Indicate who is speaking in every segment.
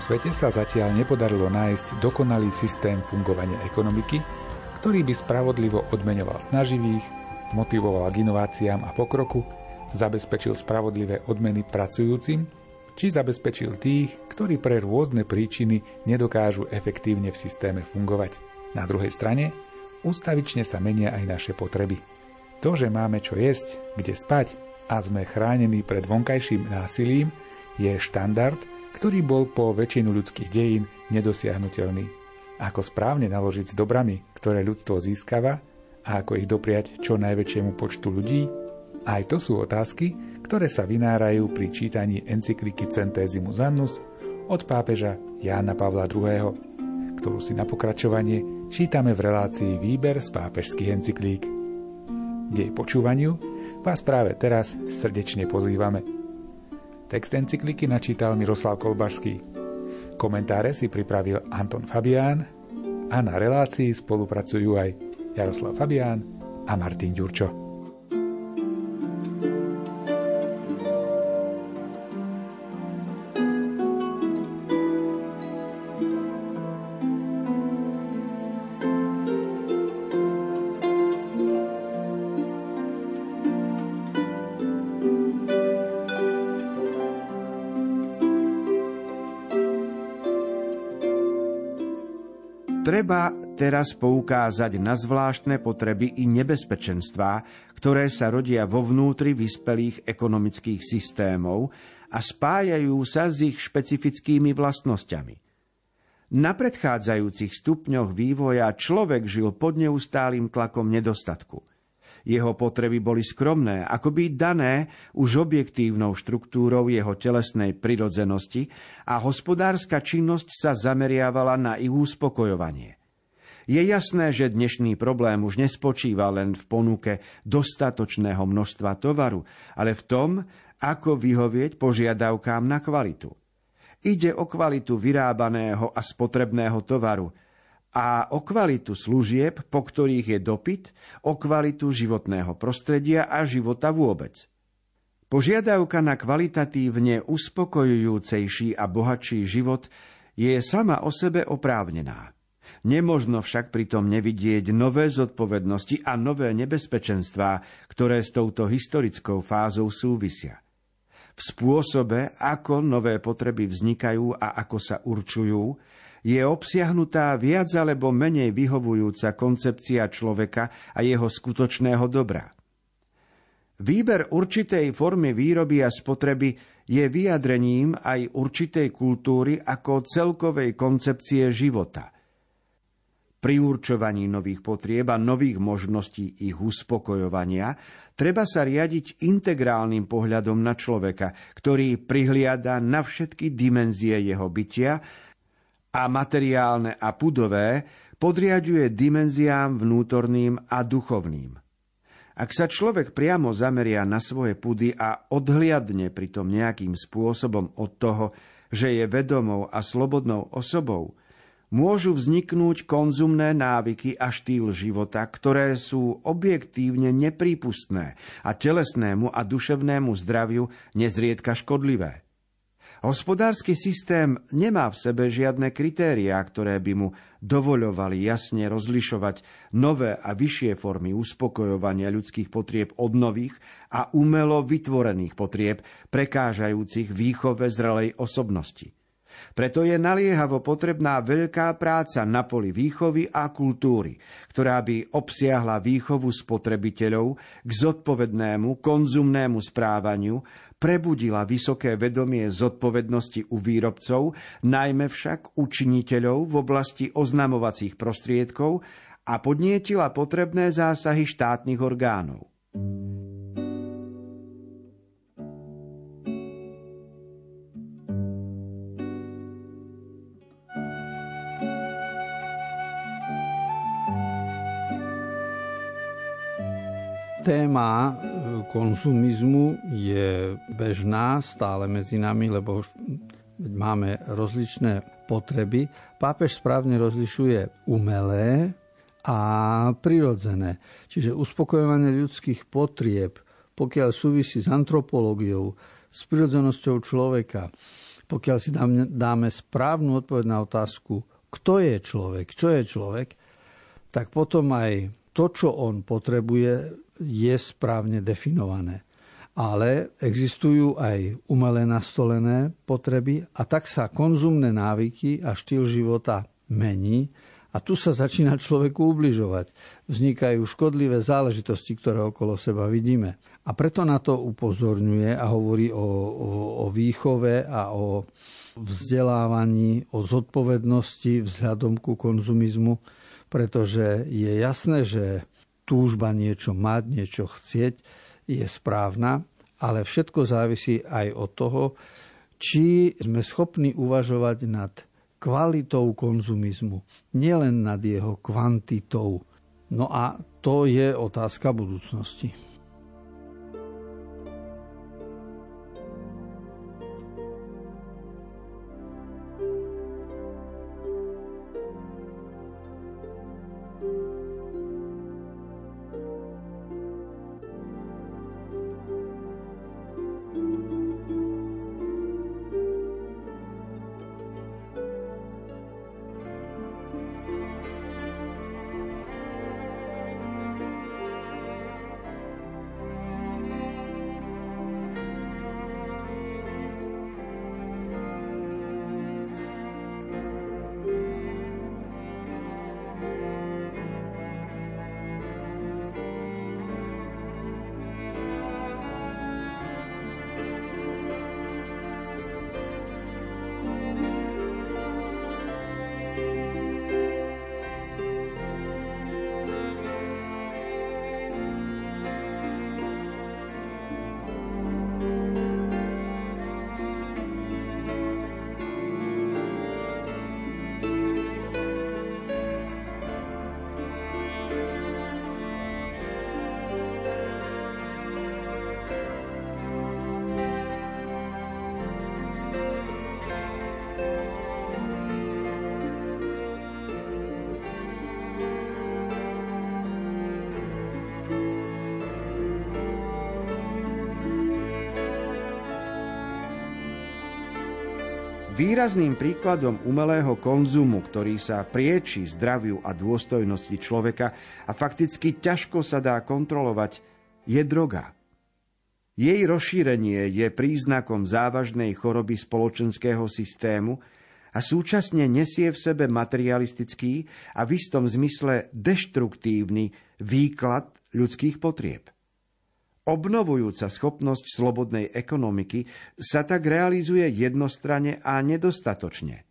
Speaker 1: svete sa zatiaľ nepodarilo nájsť dokonalý systém fungovania ekonomiky, ktorý by spravodlivo odmeňoval snaživých, motivoval k inováciám a pokroku, zabezpečil spravodlivé odmeny pracujúcim, či zabezpečil tých, ktorí pre rôzne príčiny nedokážu efektívne v systéme fungovať. Na druhej strane, ustavične sa menia aj naše potreby. To, že máme čo jesť, kde spať a sme chránení pred vonkajším násilím, je štandard, ktorý bol po väčšinu ľudských dejín nedosiahnutelný. Ako správne naložiť s dobrami, ktoré ľudstvo získava a ako ich dopriať čo najväčšiemu počtu ľudí? Aj to sú otázky, ktoré sa vynárajú pri čítaní encykliky Centesimus Annus od pápeža Jána Pavla II., ktorú si na pokračovanie čítame v relácii Výber z pápežských encyklík. Jej počúvaniu vás práve teraz srdečne pozývame. Text encykliky načítal Miroslav Kolbašský. Komentáre si pripravil Anton Fabián a na relácii spolupracujú aj Jaroslav Fabián a Martin Ďurčo.
Speaker 2: Teraz poukázať na zvláštne potreby i nebezpečenstvá, ktoré sa rodia vo vnútri vyspelých ekonomických systémov a spájajú sa s ich špecifickými vlastnosťami. Na predchádzajúcich stupňoch vývoja človek žil pod neustálým tlakom nedostatku. Jeho potreby boli skromné, ako by dané už objektívnou štruktúrou jeho telesnej prirodzenosti a hospodárska činnosť sa zameriavala na ich uspokojovanie. Je jasné, že dnešný problém už nespočíva len v ponuke dostatočného množstva tovaru, ale v tom, ako vyhovieť požiadavkám na kvalitu. Ide o kvalitu vyrábaného a spotrebného tovaru, a o kvalitu služieb, po ktorých je dopyt, o kvalitu životného prostredia a života vôbec. Požiadavka na kvalitatívne uspokojujúcejší a bohatší život je sama o sebe oprávnená. Nemožno však pritom nevidieť nové zodpovednosti a nové nebezpečenstvá, ktoré s touto historickou fázou súvisia. V spôsobe, ako nové potreby vznikajú a ako sa určujú, je obsiahnutá viac alebo menej vyhovujúca koncepcia človeka a jeho skutočného dobra. Výber určitej formy výroby a spotreby je vyjadrením aj určitej kultúry ako celkovej koncepcie života. Pri určovaní nových potrieb a nových možností ich uspokojovania treba sa riadiť integrálnym pohľadom na človeka, ktorý prihliada na všetky dimenzie jeho bytia a materiálne a pudové podriaduje dimenziám vnútorným a duchovným. Ak sa človek priamo zameria na svoje pudy a odhliadne pritom nejakým spôsobom od toho, že je vedomou a slobodnou osobou, môžu vzniknúť konzumné návyky a štýl života, ktoré sú objektívne neprípustné a telesnému a duševnému zdraviu nezriedka škodlivé. Hospodársky systém nemá v sebe žiadne kritériá, ktoré by mu dovoľovali jasne rozlišovať nové a vyššie formy uspokojovania ľudských potrieb od nových a umelo vytvorených potrieb, prekážajúcich výchove zrelej osobnosti. Preto je naliehavo potrebná veľká práca na poli výchovy a kultúry, ktorá by obsiahla výchovu spotrebiteľov k zodpovednému konzumnému správaniu, prebudila vysoké vedomie zodpovednosti u výrobcov, najmä však u činiteľov v oblasti oznamovacích prostriedkov a podnietila potrebné zásahy štátnych orgánov.
Speaker 3: Téma e, konzumizmu je bežná stále medzi nami, lebo máme rozličné potreby. Pápež správne rozlišuje umelé a prirodzené. Čiže uspokojovanie ľudských potrieb, pokiaľ súvisí s antropológiou, s prirodzenosťou človeka, pokiaľ si dáme, správnu odpoveď na otázku, kto je človek, čo je človek, tak potom aj to, čo on potrebuje, je správne definované. Ale existujú aj umelé nastolené potreby a tak sa konzumné návyky a štýl života mení a tu sa začína človeku ubližovať. Vznikajú škodlivé záležitosti, ktoré okolo seba vidíme. A preto na to upozorňuje a hovorí o, o, o výchove a o vzdelávaní, o zodpovednosti vzhľadom ku konzumizmu, pretože je jasné, že túžba niečo mať, niečo chcieť je správna, ale všetko závisí aj od toho, či sme schopní uvažovať nad kvalitou konzumizmu, nielen nad jeho kvantitou. No a to je otázka budúcnosti.
Speaker 2: Výrazným príkladom umelého konzumu, ktorý sa prieči zdraviu a dôstojnosti človeka a fakticky ťažko sa dá kontrolovať, je droga. Jej rozšírenie je príznakom závažnej choroby spoločenského systému a súčasne nesie v sebe materialistický a v istom zmysle deštruktívny výklad ľudských potrieb. Obnovujúca schopnosť slobodnej ekonomiky sa tak realizuje jednostranne a nedostatočne.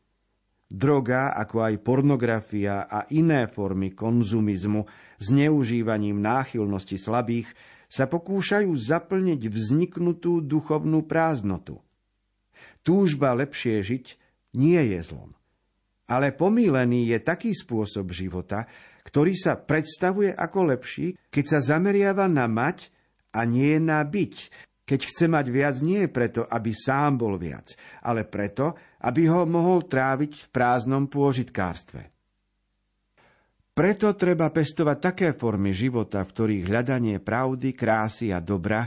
Speaker 2: Droga, ako aj pornografia a iné formy konzumizmu s neužívaním náchylnosti slabých sa pokúšajú zaplniť vzniknutú duchovnú prázdnotu. Túžba lepšie žiť nie je zlom. Ale pomílený je taký spôsob života, ktorý sa predstavuje ako lepší, keď sa zameriava na mať a nie na byť. Keď chce mať viac, nie preto, aby sám bol viac, ale preto, aby ho mohol tráviť v prázdnom pôžitkárstve. Preto treba pestovať také formy života, v ktorých hľadanie pravdy, krásy a dobra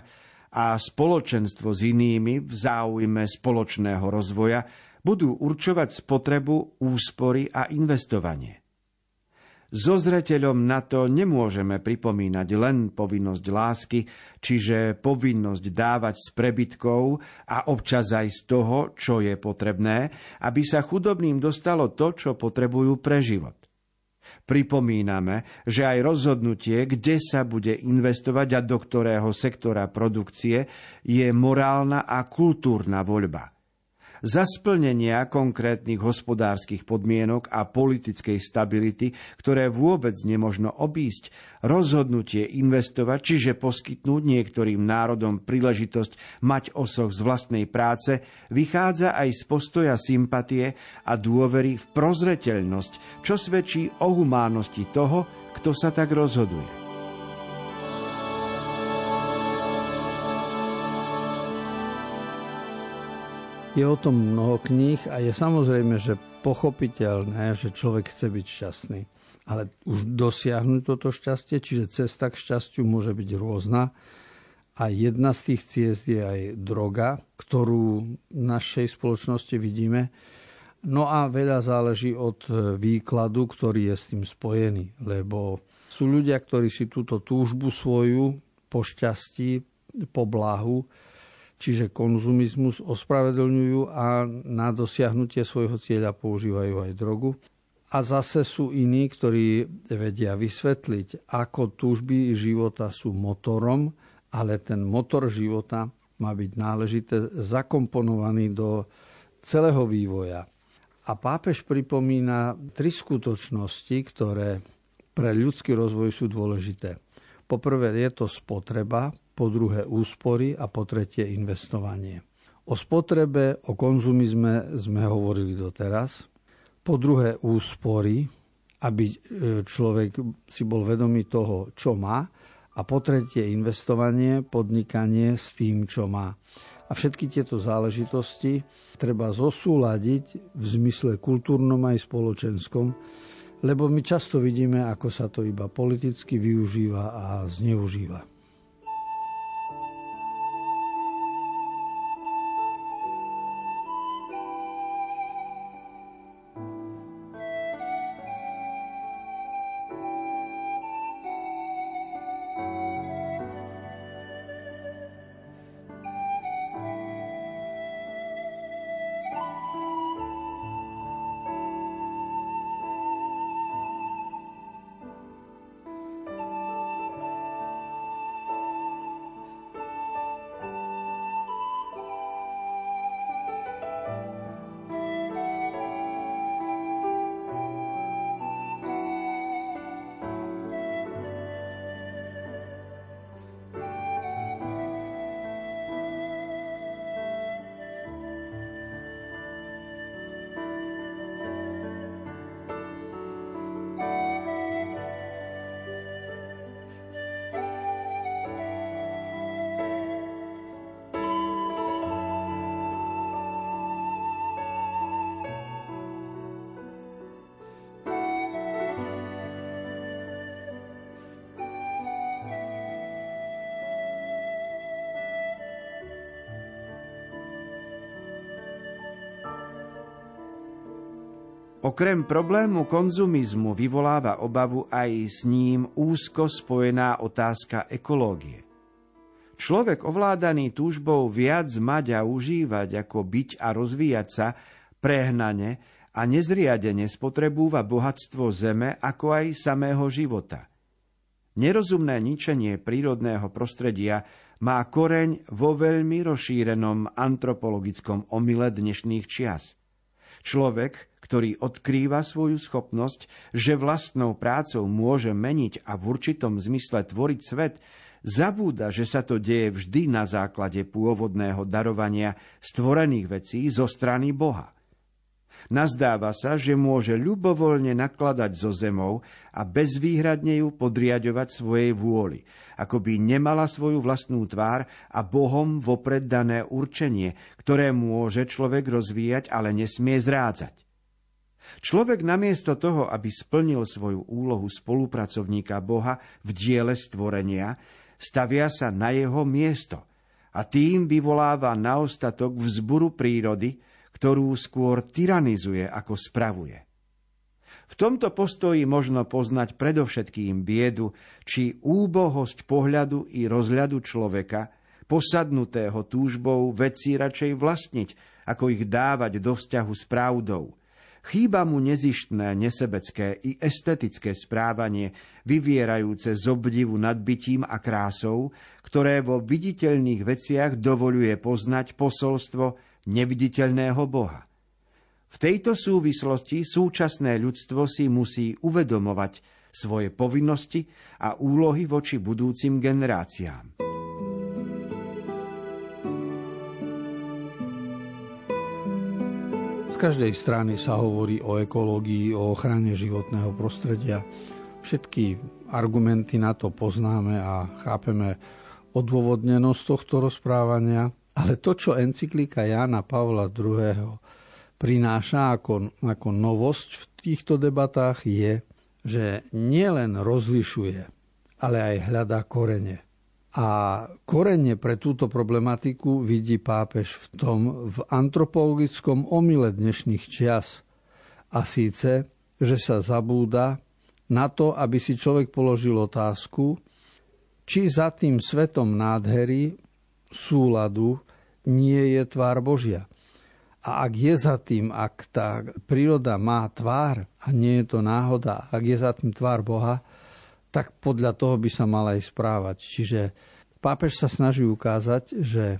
Speaker 2: a spoločenstvo s inými v záujme spoločného rozvoja budú určovať spotrebu, úspory a investovanie. So zreteľom na to nemôžeme pripomínať len povinnosť lásky, čiže povinnosť dávať z prebytkov a občas aj z toho, čo je potrebné, aby sa chudobným dostalo to, čo potrebujú pre život. Pripomíname, že aj rozhodnutie, kde sa bude investovať a do ktorého sektora produkcie, je morálna a kultúrna voľba – za splnenia konkrétnych hospodárskych podmienok a politickej stability, ktoré vôbec nemožno obísť, rozhodnutie investovať, čiže poskytnúť niektorým národom príležitosť mať osoch z vlastnej práce, vychádza aj z postoja sympatie a dôvery v prozreteľnosť, čo svedčí o humánnosti toho, kto sa tak rozhoduje.
Speaker 3: Je o tom mnoho kníh a je samozrejme, že pochopiteľné, že človek chce byť šťastný. Ale už dosiahnuť toto šťastie, čiže cesta k šťastiu môže byť rôzna A jedna z tých ciest je aj droga, ktorú v našej spoločnosti vidíme. No a veľa záleží od výkladu, ktorý je s tým spojený, lebo sú ľudia, ktorí si túto túžbu svoju po šťastí, po blahu, čiže konzumizmus ospravedlňujú a na dosiahnutie svojho cieľa používajú aj drogu. A zase sú iní, ktorí vedia vysvetliť, ako túžby života sú motorom, ale ten motor života má byť náležite zakomponovaný do celého vývoja. A pápež pripomína tri skutočnosti, ktoré pre ľudský rozvoj sú dôležité. Poprvé je to spotreba, po druhé úspory a po tretie investovanie. O spotrebe, o konzumizme sme hovorili doteraz. Po druhé úspory, aby e, človek si bol vedomý toho, čo má. A po tretie investovanie, podnikanie s tým, čo má. A všetky tieto záležitosti treba zosúľadiť v zmysle kultúrnom aj spoločenskom, lebo my často vidíme, ako sa to iba politicky využíva a zneužíva.
Speaker 2: Okrem problému konzumizmu vyvoláva obavu aj s ním úzko spojená otázka ekológie. Človek ovládaný túžbou viac mať a užívať ako byť a rozvíjať sa prehnane a nezriadene spotrebúva bohatstvo zeme ako aj samého života. Nerozumné ničenie prírodného prostredia má koreň vo veľmi rozšírenom antropologickom omyle dnešných čias. Človek, ktorý odkrýva svoju schopnosť, že vlastnou prácou môže meniť a v určitom zmysle tvoriť svet, zabúda, že sa to deje vždy na základe pôvodného darovania stvorených vecí zo strany Boha. Nazdáva sa, že môže ľubovoľne nakladať so zemou a bezvýhradne ju podriadovať svojej vôli, ako by nemala svoju vlastnú tvár a Bohom vopred dané určenie, ktoré môže človek rozvíjať, ale nesmie zrádzať. Človek namiesto toho, aby splnil svoju úlohu spolupracovníka Boha v diele stvorenia, stavia sa na jeho miesto a tým vyvoláva na ostatok vzburu prírody, ktorú skôr tyranizuje ako spravuje. V tomto postoji možno poznať predovšetkým biedu či úbohosť pohľadu i rozhľadu človeka, posadnutého túžbou veci radšej vlastniť, ako ich dávať do vzťahu s pravdou – Chýba mu nezištné, nesebecké i estetické správanie, vyvierajúce z obdivu nad bytím a krásou, ktoré vo viditeľných veciach dovoluje poznať posolstvo neviditeľného Boha. V tejto súvislosti súčasné ľudstvo si musí uvedomovať svoje povinnosti a úlohy voči budúcim generáciám.
Speaker 3: Každej strany sa hovorí o ekológii, o ochrane životného prostredia. Všetky argumenty na to poznáme a chápeme odôvodnenosť tohto rozprávania, ale to, čo encyklika Jána Pavla II. prináša ako, ako novosť v týchto debatách je, že nielen rozlišuje, ale aj hľadá korene. A korene pre túto problematiku vidí pápež v tom v antropologickom omyle dnešných čias. A síce, že sa zabúda na to, aby si človek položil otázku, či za tým svetom nádhery súladu nie je tvár Božia. A ak je za tým, ak tá príroda má tvár a nie je to náhoda, ak je za tým tvár Boha, tak podľa toho by sa mal aj správať. Čiže pápež sa snaží ukázať, že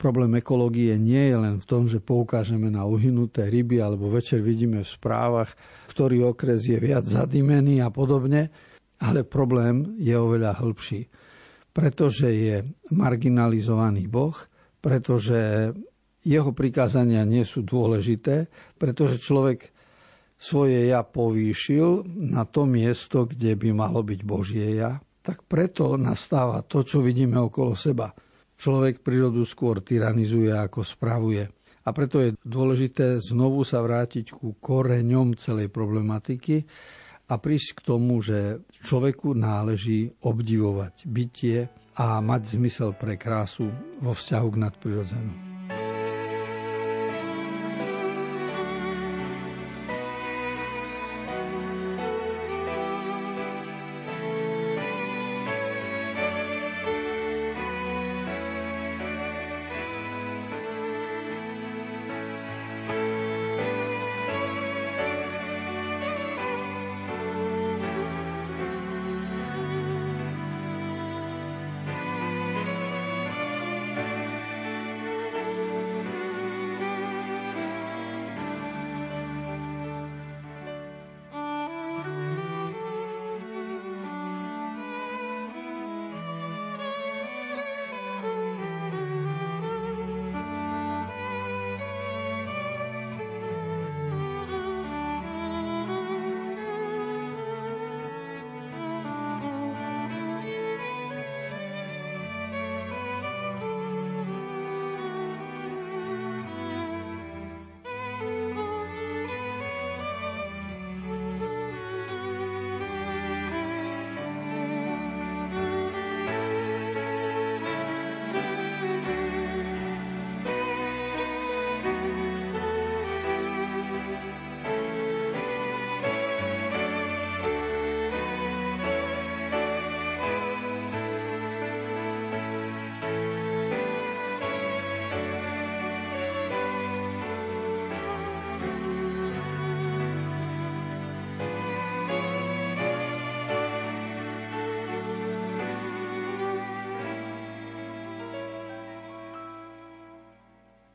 Speaker 3: problém ekológie nie je len v tom, že poukážeme na uhynuté ryby alebo večer vidíme v správach, ktorý okres je viac zadimený a podobne, ale problém je oveľa hĺbší. Pretože je marginalizovaný Boh, pretože jeho prikázania nie sú dôležité, pretože človek svoje ja povýšil na to miesto, kde by malo byť Božie ja, tak preto nastáva to, čo vidíme okolo seba. Človek prírodu skôr tyranizuje, ako spravuje. A preto je dôležité znovu sa vrátiť ku koreňom celej problematiky a prísť k tomu, že človeku náleží obdivovať bytie a mať zmysel pre krásu vo vzťahu k nadprirodzenému.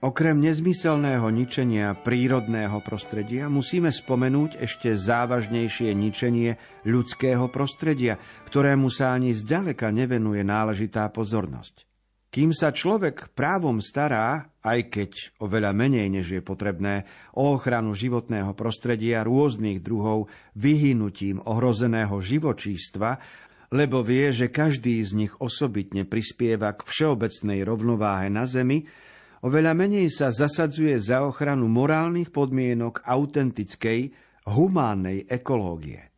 Speaker 2: Okrem nezmyselného ničenia prírodného prostredia musíme spomenúť ešte závažnejšie ničenie ľudského prostredia, ktorému sa ani zďaleka nevenuje náležitá pozornosť. Kým sa človek právom stará, aj keď oveľa menej než je potrebné, o ochranu životného prostredia rôznych druhov vyhynutím ohrozeného živočístva, lebo vie, že každý z nich osobitne prispieva k všeobecnej rovnováhe na Zemi, Oveľa menej sa zasadzuje za ochranu morálnych podmienok autentickej, humánnej ekológie.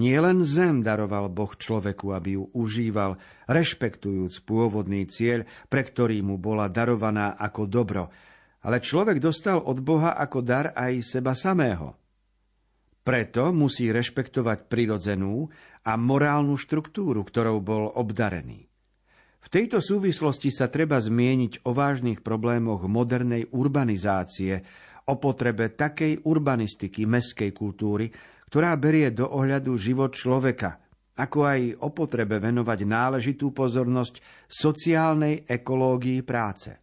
Speaker 2: Nie len zem daroval Boh človeku, aby ju užíval, rešpektujúc pôvodný cieľ, pre ktorý mu bola darovaná ako dobro, ale človek dostal od Boha ako dar aj seba samého. Preto musí rešpektovať prirodzenú a morálnu štruktúru, ktorou bol obdarený. V tejto súvislosti sa treba zmieniť o vážnych problémoch modernej urbanizácie, o potrebe takej urbanistiky meskej kultúry, ktorá berie do ohľadu život človeka, ako aj o potrebe venovať náležitú pozornosť sociálnej ekológii práce.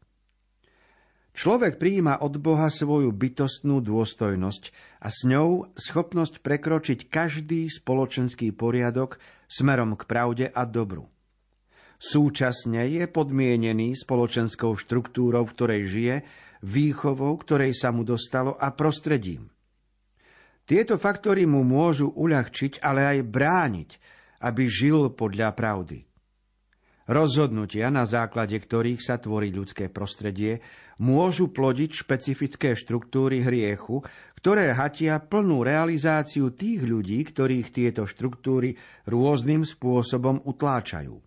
Speaker 2: Človek prijíma od Boha svoju bytostnú dôstojnosť a s ňou schopnosť prekročiť každý spoločenský poriadok smerom k pravde a dobru. Súčasne je podmienený spoločenskou štruktúrou, v ktorej žije, výchovou, ktorej sa mu dostalo a prostredím. Tieto faktory mu môžu uľahčiť, ale aj brániť, aby žil podľa pravdy. Rozhodnutia, na základe ktorých sa tvorí ľudské prostredie, môžu plodiť špecifické štruktúry hriechu, ktoré hatia plnú realizáciu tých ľudí, ktorých tieto štruktúry rôznym spôsobom utláčajú.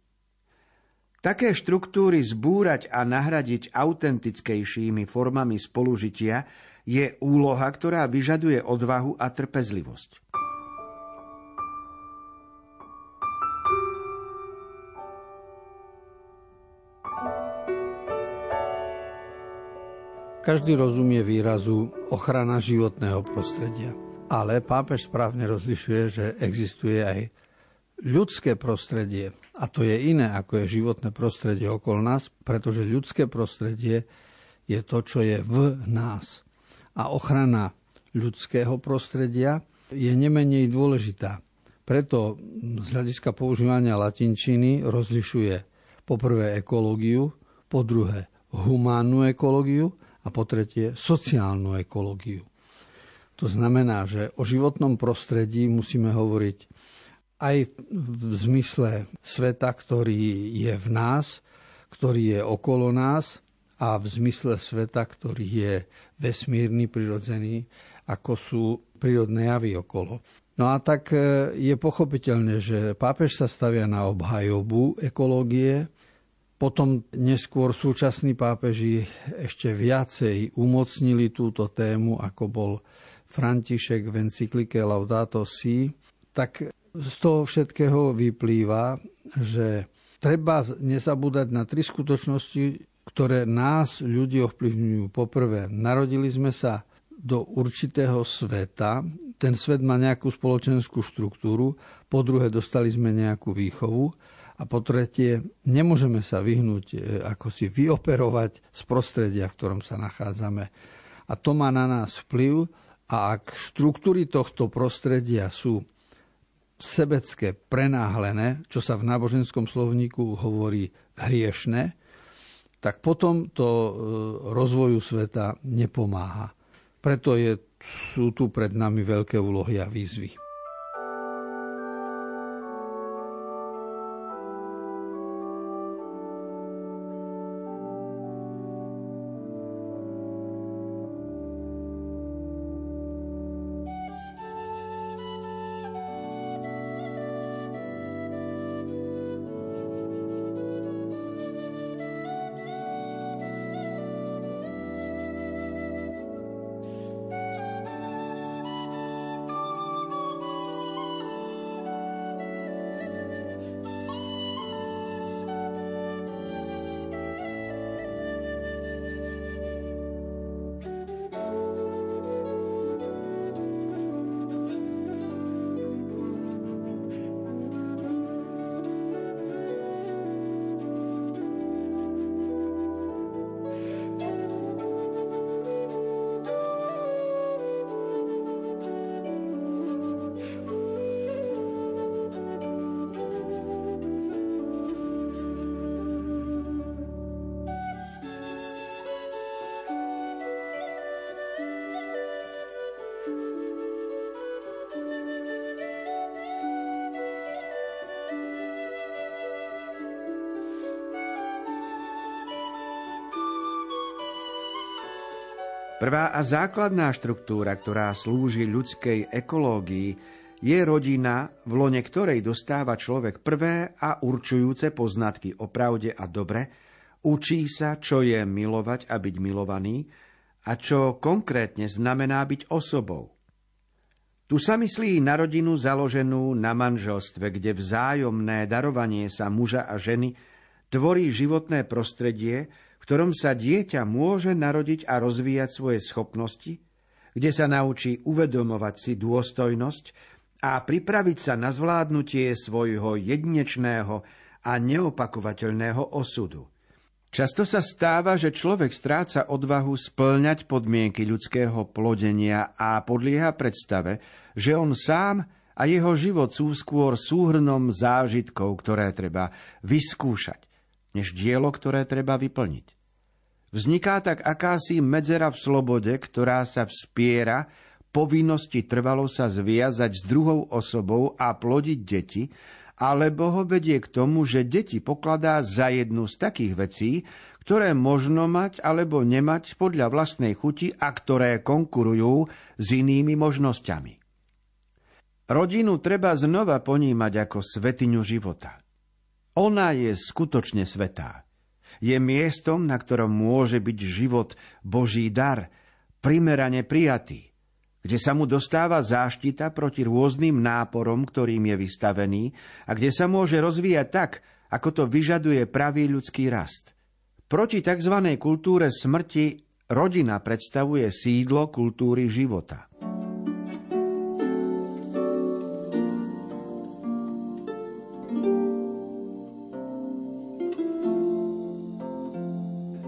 Speaker 2: Také štruktúry zbúrať a nahradiť autentickejšími formami spolužitia je úloha, ktorá vyžaduje odvahu a trpezlivosť.
Speaker 3: Každý rozumie výrazu ochrana životného prostredia. Ale pápež správne rozlišuje, že existuje aj ľudské prostredie. A to je iné, ako je životné prostredie okolo nás, pretože ľudské prostredie je to, čo je v nás. A ochrana ľudského prostredia je nemenej dôležitá. Preto z hľadiska používania latinčiny rozlišuje poprvé ekológiu, po druhé humánnu ekológiu a po tretie sociálnu ekológiu. To znamená, že o životnom prostredí musíme hovoriť aj v zmysle sveta, ktorý je v nás, ktorý je okolo nás a v zmysle sveta, ktorý je vesmírny, prirodzený, ako sú prírodné javy okolo. No a tak e, je pochopiteľné, že pápež sa stavia na obhajobu ekológie, potom neskôr súčasní pápeži ešte viacej umocnili túto tému, ako bol František v encyklike Laudato Si, tak z toho všetkého vyplýva, že treba nezabúdať na tri skutočnosti, ktoré nás ľudí ovplyvňujú. Poprvé, narodili sme sa do určitého sveta, ten svet má nejakú spoločenskú štruktúru, po druhé dostali sme nejakú výchovu a po tretie, nemôžeme sa vyhnúť, e, ako si vyoperovať z prostredia, v ktorom sa nachádzame. A to má na nás vplyv a ak štruktúry tohto prostredia sú sebecké, prenáhlené, čo sa v náboženskom slovníku hovorí hriešne, tak potom to e, rozvoju sveta nepomáha. Preto je, sú tu pred nami veľké úlohy a výzvy.
Speaker 2: Prvá a základná štruktúra, ktorá slúži ľudskej ekológii, je rodina, v lone ktorej dostáva človek prvé a určujúce poznatky o pravde a dobre, učí sa, čo je milovať a byť milovaný a čo konkrétne znamená byť osobou. Tu sa myslí na rodinu založenú na manželstve, kde vzájomné darovanie sa muža a ženy tvorí životné prostredie, v ktorom sa dieťa môže narodiť a rozvíjať svoje schopnosti, kde sa naučí uvedomovať si dôstojnosť a pripraviť sa na zvládnutie svojho jedinečného a neopakovateľného osudu. Často sa stáva, že človek stráca odvahu splňať podmienky ľudského plodenia a podlieha predstave, že on sám a jeho život sú skôr súhrnom zážitkov, ktoré treba vyskúšať než dielo, ktoré treba vyplniť. Vzniká tak akási medzera v slobode, ktorá sa vspiera povinnosti trvalo sa zviazať s druhou osobou a plodiť deti, alebo ho vedie k tomu, že deti pokladá za jednu z takých vecí, ktoré možno mať alebo nemať podľa vlastnej chuti a ktoré konkurujú s inými možnosťami. Rodinu treba znova ponímať ako svetiňu života. Ona je skutočne svetá. Je miestom, na ktorom môže byť život Boží dar, primerane prijatý, kde sa mu dostáva záštita proti rôznym náporom, ktorým je vystavený a kde sa môže rozvíjať tak, ako to vyžaduje pravý ľudský rast. Proti tzv. kultúre smrti rodina predstavuje sídlo kultúry života.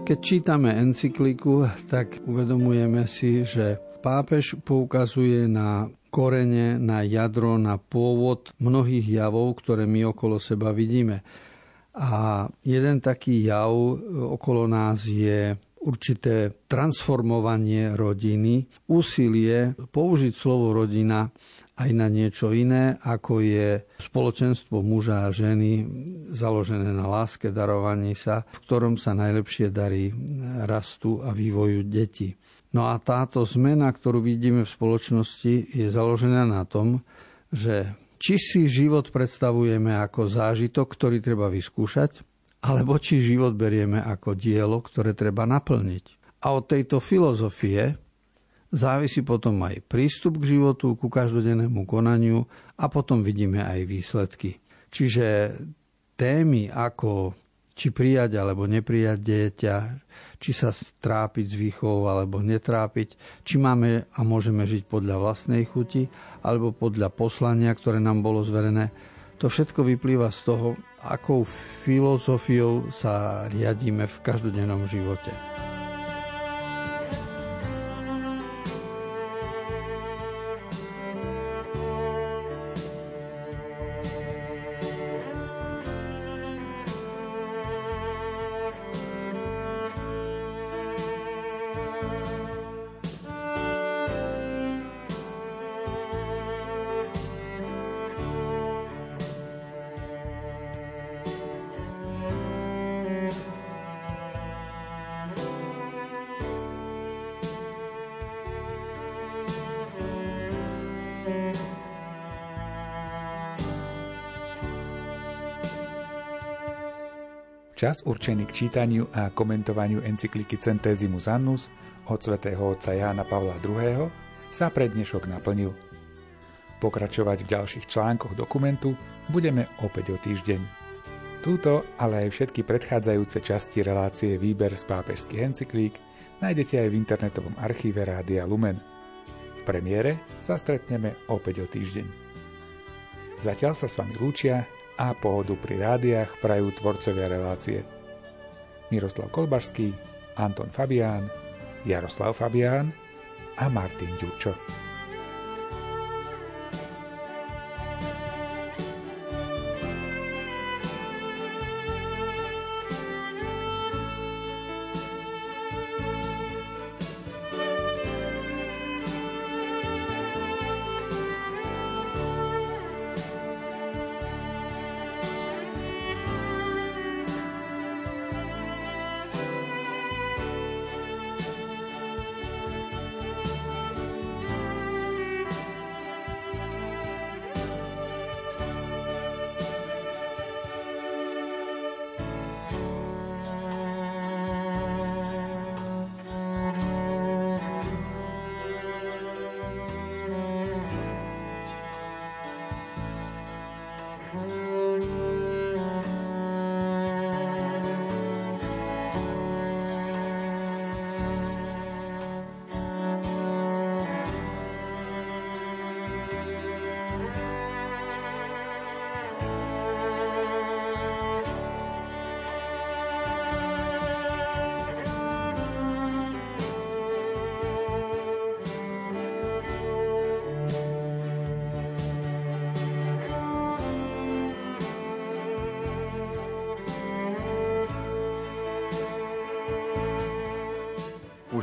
Speaker 3: Keď čítame encykliku, tak uvedomujeme si, že pápež poukazuje na korene, na jadro, na pôvod mnohých javov, ktoré my okolo seba vidíme. A jeden taký jav okolo nás je určité transformovanie rodiny, úsilie použiť slovo rodina aj na niečo iné, ako je spoločenstvo muža a ženy založené na láske, darovaní sa, v ktorom sa najlepšie darí rastu a vývoju detí. No a táto zmena, ktorú vidíme v spoločnosti, je založená na tom, že či si život predstavujeme ako zážitok, ktorý treba vyskúšať, alebo či život berieme ako dielo, ktoré treba naplniť. A od tejto filozofie závisí potom aj prístup k životu, ku každodennému konaniu a potom vidíme aj výsledky. Čiže témy ako či prijať alebo neprijať dieťa, či sa trápiť s výchovou alebo netrápiť, či máme a môžeme žiť podľa vlastnej chuti alebo podľa poslania, ktoré nám bolo zverené. To všetko vyplýva z toho, akou filozofiou sa riadíme v každodennom živote.
Speaker 1: Čas určený k čítaniu a komentovaniu encykliky Centesimus Annus od svätého otca Jána Pavla II. sa pre dnešok naplnil. Pokračovať v ďalších článkoch dokumentu budeme opäť o týždeň. Túto, ale aj všetky predchádzajúce časti relácie Výber z pápežských encyklík nájdete aj v internetovom archíve Rádia Lumen. V premiére sa stretneme opäť o týždeň. Zatiaľ sa s vami lúčia a pohodu pri rádiách prajú tvorcovia relácie. Miroslav Kolbašský, Anton Fabián, Jaroslav Fabián a Martin Ďurčo.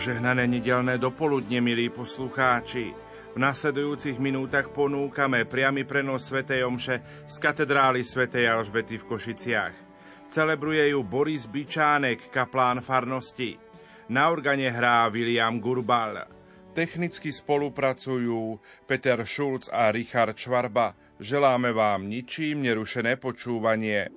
Speaker 4: Požehnané nedelné dopoludne, milí poslucháči. V nasledujúcich minútach ponúkame priamy prenos Sv. Omše z katedrály Sv. Alžbety v Košiciach. Celebruje ju Boris Bičánek, kaplán farnosti. Na organe hrá William Gurbal. Technicky spolupracujú Peter Schulz a Richard Švarba. Želáme vám ničím nerušené počúvanie.